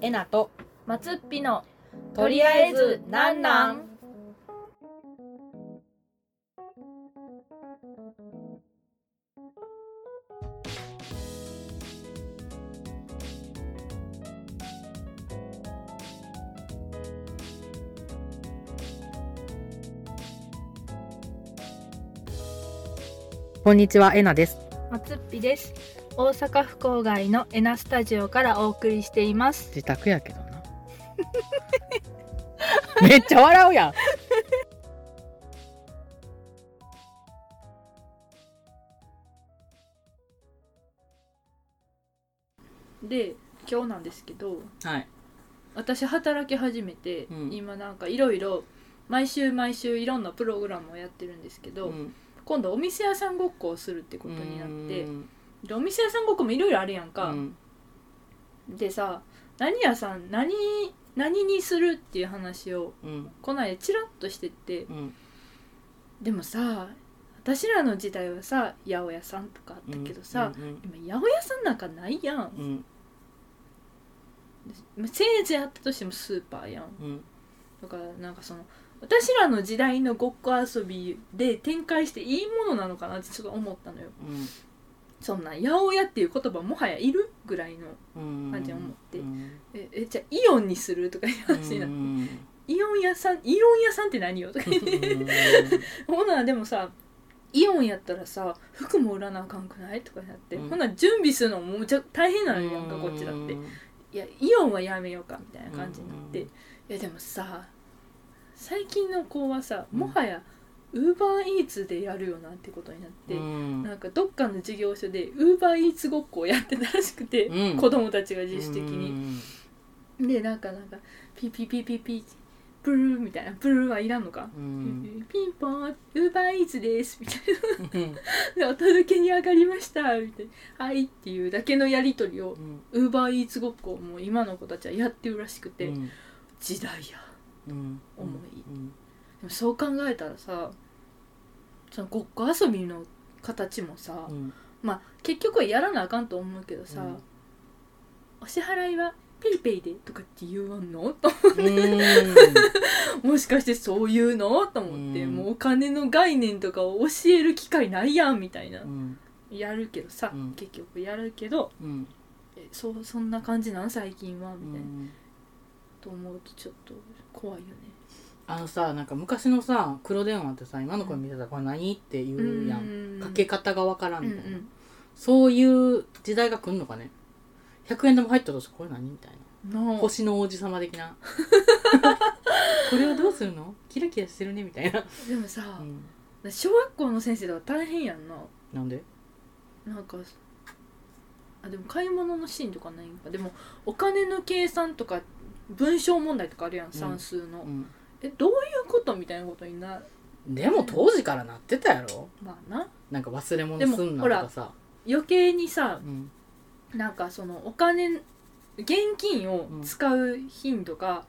えなと松っぴのとりあえずなんなん？こんにちはえなです。松っぴです大阪府郊外のエナスタジオからお送りしています。自宅やけどな。めっちゃ笑うやん。で今日なんですけどはい。私働き始めて、うん。今なんかいろいろ毎週毎週いろんなプログラムをやってるんですけど、ん。今度お店屋さんごっこをするってことになってうんでお店屋さんごっこもいろいろあるやんか、うん。でさ何屋さん何何にするっていう話をうん。この間チラッとしてて。うん。でもさ私らの時代はさ八百屋さんとかあったけどさ、うん今八百屋さんなんかないやん。うん。せいぜいあったとしてもスーパーやん。うん。だからなんかその私らの時代のごっこ遊びで展開していいものなのかなってちょっと思ったのよそんな八百屋っていう言葉もはやいるぐらいのうん。感じ思って。うん。ええじゃあイオンにするとかいう話になって、うん。イオン屋さんイオン屋さんって何よとか。言ってほなでもさイオンやったらさ服も売らなあかんくないとかなって、うん。ほな準備するのもむちゃ大変なのやんかこっちだって。いやイオンはやめようかみたいな感じになって、うん。いやでもさ最近の子はさうん。もはやウーバーイーツでやるよなってことになって、うん。なんかどっかの事業所でウーバーイーツごっこをやってたらしくて、うん。子供たちが自主的に、でなんかなんかピピピピピプルーみたいなプルーはいらんのか、うん。ピンポンウーバーイーツですみたいなうんでお届けに上がりましたみたいなはいっていうだけのやり取りをウーバーイーツごっこをもう今の子たちはやってるらしくて、うん時代やうん重いもそう考えたらさそのごっこ遊びの形もさ、うん。まあ結局はやらなあかんと思うけどさ、うん。お支払いはペイペイでとかって言わんの？と もしかしてそういうの？と思って、うん。もうお金の概念とかを教える機会ないやんみたいな、うん。やるけどさ、うん。結局やるけどうん。えそうそんな感じなん？最近は？うみたいな、ん。と思うとちょっと怖いよねあのさなんか昔のさ黒電話ってさ今の子見てたらこれ何？って言うやん。かけ方がわからんうんうみたいな、んそういう時代が来んのかね。100円玉入ったとしてこれ何みたいな。星の王子様的な。これはどうするの？キラキラしてるねみたいな、でもさ、うん、小学校の先生とか大変やんな。なんで？なんかあでも買い物のシーンとかないんか。でもお金の計算とか文章問題とかあるやん。算数の、うんえどういうことみたいなことになでも当時からなってたやろ。まあな。なんか忘れ物すんなとかさ。余計にさうん。なんかそのお金現金を使う頻度が、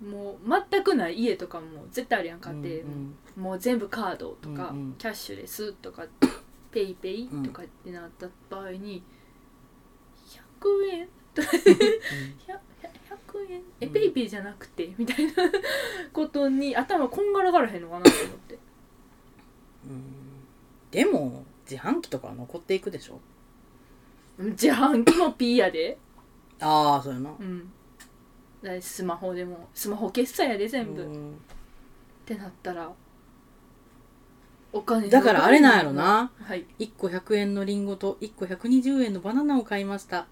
もう全くない家とかも絶対あるやん家庭、うんもう全部カードとか、うんうん。キャッシュレスとか ペイペイとかってなった場合に100円 とか 100, 100円えうん。ペイペイじゃなくてみたいなことに頭こんがらがらへんのかなと思って。うん。でも自販機とかは残っていくでしょ？自販機も ペイやで。ああそうやな。うん。だスマホでもスマホ決済やで全部、っうん。てなったらお金だからあれなんやろな。はい。1個100円のリンゴと1個120円のバナナを買いました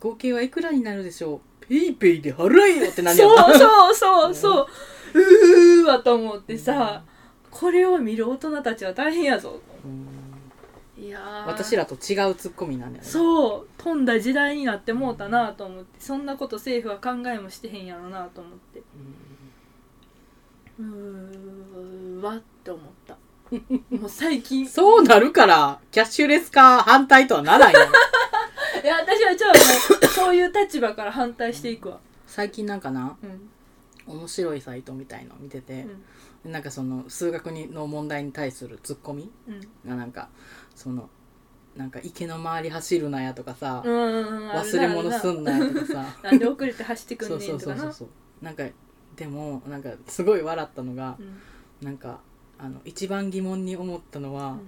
合計はいくらになるでしょう？ペイペイで払えよってなんだよそうそうそうそう。うーわと思ってさ、これを見る大人たちは大変やぞ。うん。いやー。私らと違うツッコミなんだよね。そう。飛んだ時代になってもうたなと思って。そんなこと政府は考えもしてへんやろなと思って。うーわって思った。もう最近。そうなるからキャッシュレス化反対とはならんよいや私はちょっとそういう立場から反対していくわ。最近なんかなうん。面白いサイトみたいの見てて、なんかその数学にの問題に対するツッコミうん。がなんかそのなんか池の周り走るなやとかさ、うんうんうん忘れ物すんんなやとかさ。な。んで遅れて走ってくそうそんねんとかな。うそうそうそう。なんかでもなんかすごい笑ったのがうん。なんかあの一番疑問に思ったのは、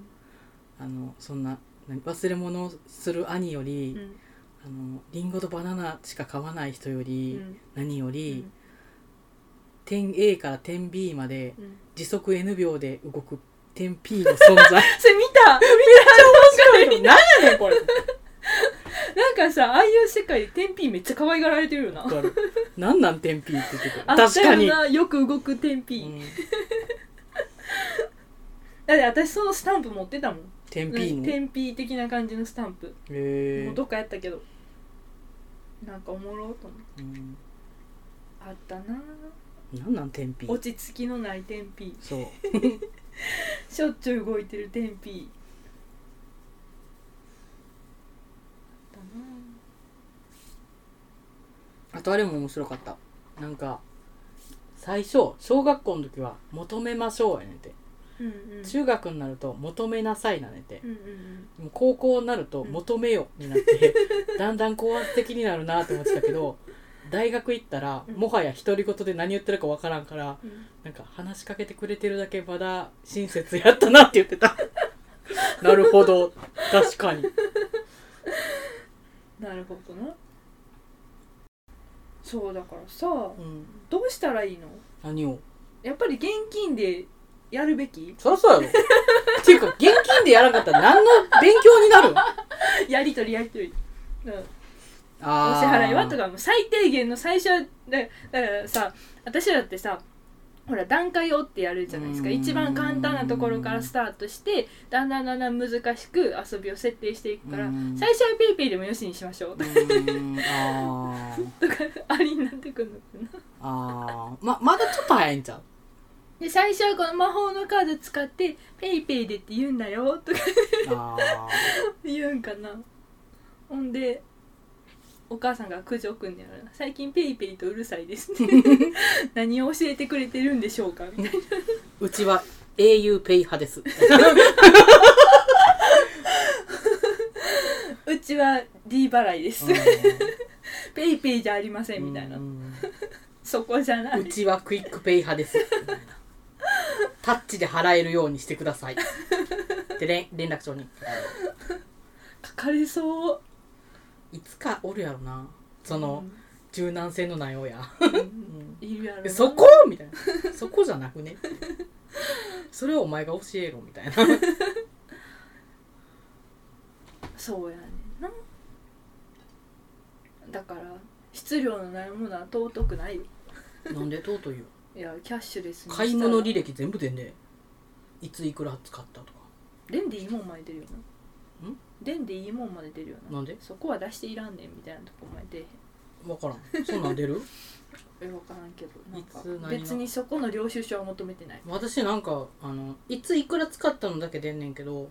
あのそんな何忘れ物をする兄ようり、ん。あのリンゴとバナナしか買わない人ようり、ん。う何より、ん。点 A から点 B までうん。時速 N 秒で動く点 P の存在。めっちゃそれ見た面白いの何やねんこれ。なんかさああいう世界で天 P めっちゃ可愛がられてるよな。何なん点 P って言ってた確かに、よく動く天 P、うん。だって私そのスタンプ持ってたもん点 P の。へ天 P 的な感じのスタンプ。もえうどっかやったけど。なんかおもろうと思って。うん。あったな何なん点 P 落ち着きのない天 P そう。しょっちゅう動いてる天 P あったなあとあれも面白かった。なんか最初小学校の時は「求めましょう」やねんてうんうん。中学になると「求めなさい」なねんて。うんうん高校になると「うん。求めよ」になって だんだん高圧的になるなって思ってたけど大学行ったらうん。もはや独り言で何言ってるかわからんからうん。なんか話しかけてくれてるだけまだ親切やったなって言ってた。なるほど。確かに。なるほどな。そうだからさうん。どうしたらいいの？何を？やっぱり現金でやるべき？そりゃそうやろ。っていうか現金でやらんかったら何の勉強になる やりとりやりとり、うん、お支あ払いはとかもう最低限の最初はだだからさ私だってさほら段階をってやるじゃないですか。うん。一番簡単なところからスタートしてだんだんだんだん難しく遊びを設定していくからうん。最初はペイペイでもよしにしましょう。とかありになってくるのかな。あー。ままだちょっと早いんちゃう？で最初はこの魔法のカード使ってペイペイでって言うんだよとか。あ 言うんかな。ほんでお母さんが苦情来んねやろな。最近ペイペイとうるさいですね。何を教えてくれてるんでしょうかみたいな。ーうちは au ペイ派です。うちは D 払いです。うん。ペイペイじゃありませんみたいな。うん。そこじゃない。うちはクイックペイ派ですタッチで払えるようにしてください。で連連絡帳に。書かれそう。いつかおるやろな。その柔軟性のない親。うん、うんいるやろそこ？みたいな。そこじゃなくね？それをお前が教えろみたいな。そうやねんな。だから質量のないものは尊くないよ。なんで尊いよいやキャッシュレスにしたら。買い物履歴全部でんねいついくら使ったとか。レンでいいもんまで出るよな。ん？んレンでいいもんまで出るよな。なんで？そこは出していらんねんみたいなとこまで。出えへん分からん。そんなん出る？え分からんけど。なんかいつ何が別にそこの領収書は求めてない。私なんかあのいついくら使ったのだけ出んねんけど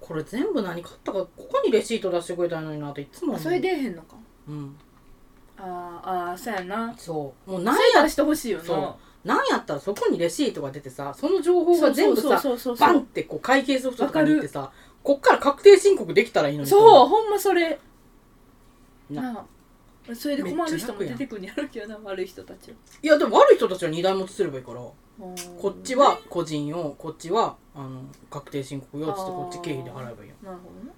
これ全部何買ったかここにレシート出してくれたのになっていつも思う。あそれ出えへんのか。うん。あーあーそうやな。そう。もう何それや出してほしいよな。そなんやったらそこにレシートが出てさその情報が全部さバンってこう会計ソフトとかに行ってさこっから確定申告できたらいいのにそうほんまそれ。な。な。あそれで困る人も出てくるんやろうけどな悪い人たちは。いやでも悪い人たちは2台持ちすればいいから。ここっちは個人用こっちはあの確定申告用っつってこっち経費で払えばいいよなるほどね。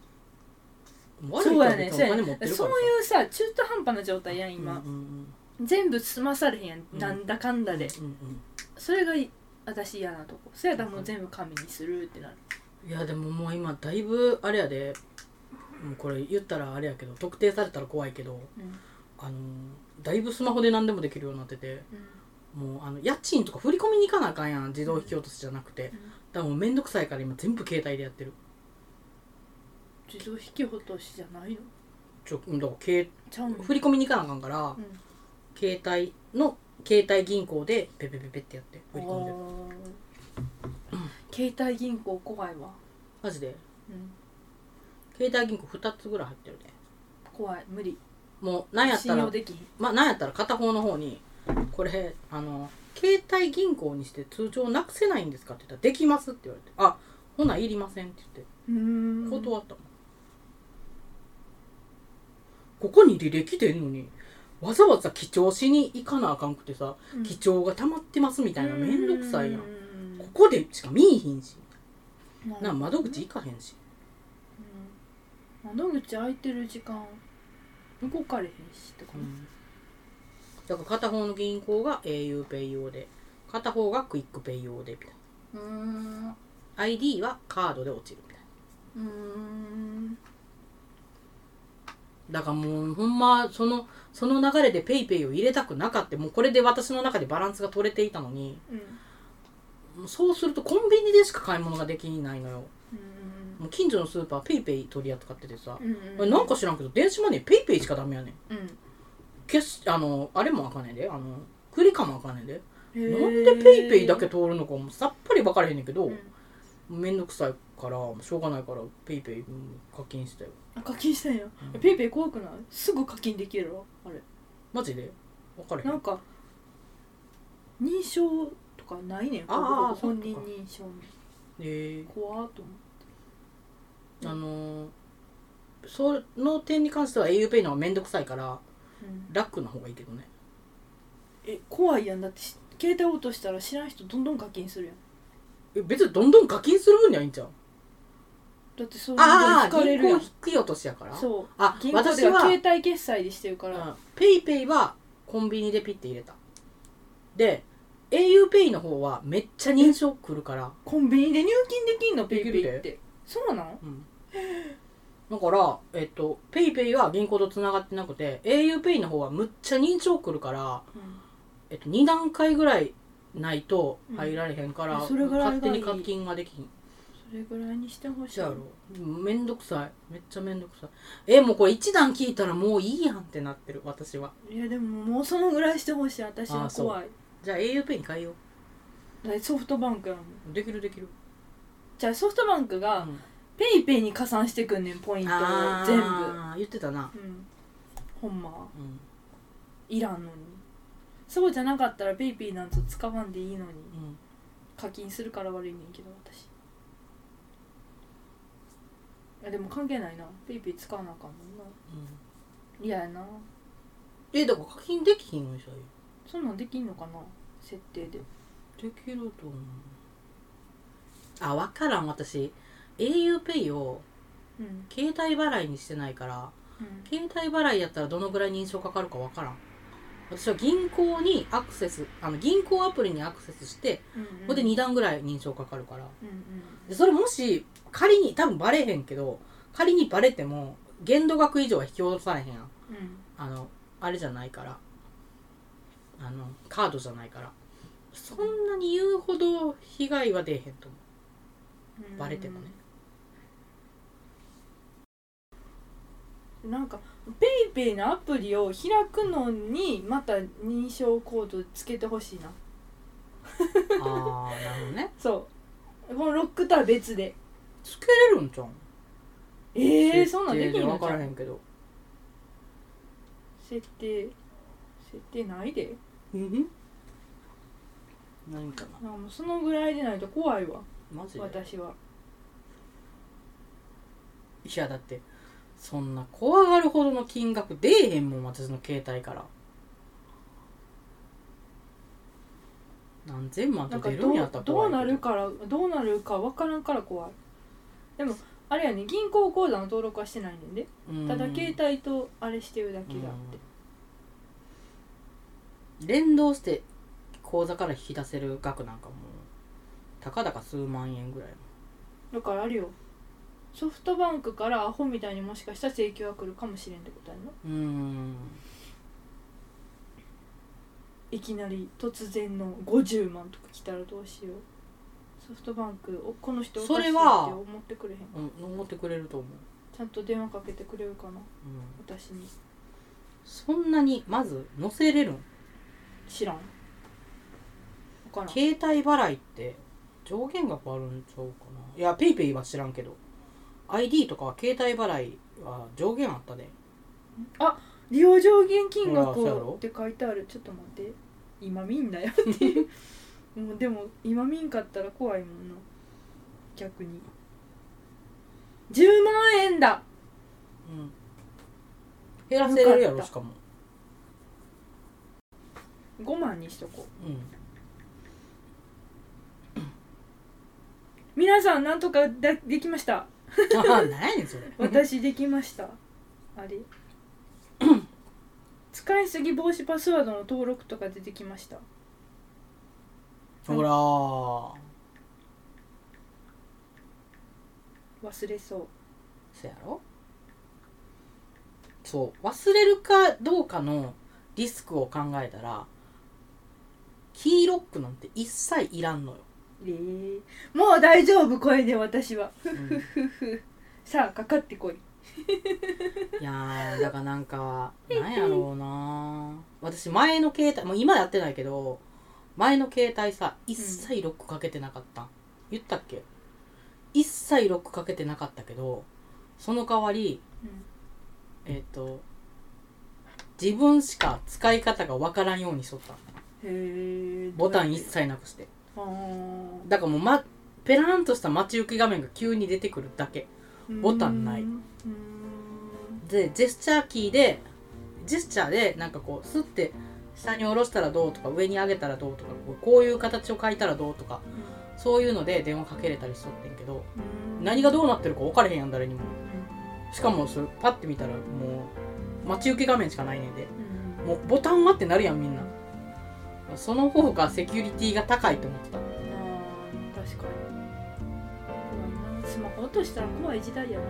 悪い人はそうやね。そういうさ中途半端な状態やん今、うんうん全部済まされへんやん、うんなんだかんだで。うんうんそれがい私嫌なとこ。そやったらもう全部紙にするってなる。いやでももう今だいぶあれやで。もうこれ言ったらあれやけど特定されたら怖いけどうん。あのだいぶスマホで何でもできるようになっててうん。もうあの家賃とか振り込みに行かなあかんやん。自動引き落としじゃなくて。だからもうめんどくさいから今全部携帯でやってる。自動引き落としじゃないの？ちょうんだから携ちゃうの？振り込みに行かなあかんからうん携帯の携帯銀行でペペペペってやって振り込んであー。携帯銀行怖いわ、マジで？うん、携帯銀行2つぐらい入ってるで怖い。無理。もうなんやったらまあなんやったら片方の方にこれあの携帯銀行にして通帳なくせないんですかって言ったらできますって言われて。あほないりませんって言って。断ったもん、ここに履歴出んのにわざわざ記帳しに行かなあかんくてさ、うん。記帳が溜まってますみたいなめんどくさいやんうここでしか見えひんし。なな窓口行かへんし。うん。窓口開いてる時間動かれへんしとかねだから片方の銀行が auPay 用で片方がクイックペイ用でみたいな。うーん。ID はカードで落ちるみたいな。うーんだからもうほんまそのその流れで PayPay を入れたくなかった。もうこれで私の中でバランスが取れていたのに。うん。そうするとコンビニでしか買い物ができないのよ。うん。もう近所のスーパー PayPay 取り扱っててさ、うんなんか知らんけど電子マネー PayPay しかダメやねん。うん。あのあれもあかんねんで。あのクリカもあかんねんで。なんで PayPay だけ通るのかもさっぱり分からへんねんけど、うんめんどくさいからしょうがないから PayPay 課金したよあ課金したんや。うん。ペイペイ怖くない？すぐ課金できるわあれ。マジで？分からへん。なんか認証とかないねん。あー本人認証え。怖っと思ー、あのーその点に関しては auPay の方がめんどくさいからう、うん、楽な方がいいけどね。え怖いやん。だってし携帯落としたら知らん人どんどん課金するやんえ別にどんどん課金する分にはいいんちゃう？だってそうああ銀行引き落としやから。そう。あ銀行私はでは携帯決済でしてるから、ペイペイはコンビニでピッて入れた。で auPay の方はめっちゃ認証来るから、コンビニで入金できんの？ペイペイって。そうなんうん、だからえっとペイペイは銀行とつながってなくて auPay の方はむっちゃ認証来るから、えっと、2段階ぐらいないと入られへんから、うんそれぐらいがいい。勝手に課金ができん。それぐらいにしてほしい。じろ。めんどくさい。めっちゃめんどくさい。えもうこれ1段聞いたらもういいやんってなってる私は。いやでももうそのぐらいしてほしい私はあそう。怖い。じゃあ auPay に変えよだってソフトバンクやもん。うできるできる。じゃあソフトバンクがうん。ペイペイに加算してくんねんポイントをあー全部。言ってたな。うん。ほんま。うん。いらんのにそうじゃなかったらペイペイなんて使わんでいいのに。うん。課金するから悪いねんけど私。いやでも関係ないな。ペイペイ使わなあかんもんな。うん。嫌やな。えだから課金できひんのじゃそんなんできんのかな。設定で。できると思う。あ分からん。私 auPay をうん。携帯払いにしてないからうん。携帯払いやったらどのぐらい認証かかるか分からん私は銀行にアクセスあの銀行アプリにアクセスしてうんここで2段ぐらい認証かかるから。うんうんでそれもし仮に多分バレへんけど仮にバレても限度額以上は引き落とされへんやん。うん。あのあれじゃないから。あのカードじゃないから。そんなに言うほど被害は出えへんと思う。ん。うバレてもね。なんかペイペイのアプリを開くのにまた認証コードつけてほしいな。ああなるほどね。そう。このロックとは別で。つけれるんじゃんええー、そんなんできん分のじゃん。からへんけど。設定設定ないで。うん何かな。もうそのぐらいでないと怖いわ。マジで？私は。いやだってそんな怖がるほどの金額出えへんもん私の携帯から。何千万と出るんやったらど。うなるからどうなるか分からんから怖い。でもあれやね銀行口座の登録はしてないねんで。うん。ただ携帯とあれしてるだけだって。連動して口座から引き出せる額なんかもうたかだか数万円ぐらいだからあれよソフトバンクからアホみたいにもしかしたら請求が来るかもしれんってことやのうーん。いきなり突然の50万とか来たらどうしよう。ソフトバンクおこの人おかしいってそれは思ってくれへんうん思ってくれると思う、ちゃんと電話かけてくれるかな。うん、私に。そんなにまず載せれるん？知らん。分からん。携帯払いって上限額あるんちゃうかな。いやペイペイは知らんけど ID とかは携帯払いは上限あったで利用上限金額って書いてある。ちょっと待って。今見んなよっていう。もうでも今見んかったら怖いもんな。逆に。10万円だ。うん。減らせれるやろしかも。5万にしとこう。うん。皆さんなんとかだできましたあ何それ。私できました。あれ 使いすぎ防止パスワードの登録とか出てきました。ほらー。忘れそう。そやろ？そう。忘れるかどうかのリスクを考えたらキーロックなんて一切いらんのよ、えー、もう大丈夫これで私は。うん。ふふさあかかってこい。いやーだからなんかなんやろうな私前の携帯もう今やってないけど前の携帯さ一切ロックかけてなかった。ん、言ったっけ？一切ロックかけてなかったけどその代わりえっ、と自分しか使い方がわからんようにしとった。ボタン一切なくしてだからもう、ま、ペラーンとした待ち受け画面が急に出てくるだけ。ボタンない。でジェスチャーキーでジェスチャーでなんかこうスッて下に下ろしたらどうとか上に上げたらどうとかこういう形を書いたらどうとかそういうので電話かけれたりしとってんけどうん。何がどうなってるか分からへんやん誰にも。うしかもそれパッて見たらもう待ち受け画面しかないねんで。ん。もうボタンはってなるやんみんなその方がセキュリティが高いと思ってた。あー確かに。スマホ落としたら怖い時代やな。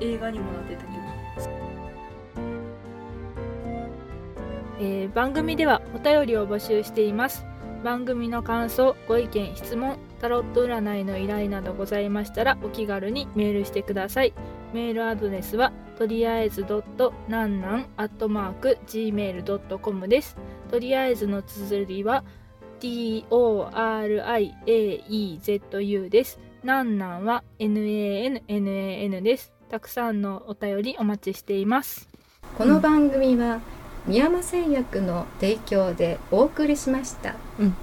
映画にもなってたけど。えー番組ではお便りを募集しています。番組の感想ご意見質問タロット占いの依頼などございましたらお気軽にメールしてくださいメールアドレスはとりあえずドットなんなんアットマーク gmail.com ですとりあえずの綴りは DORIAEZU です。なんなんは NANNAN です。たくさんのお便りお待ちしています。この番組は宮山製薬の提供でお送りしました。うん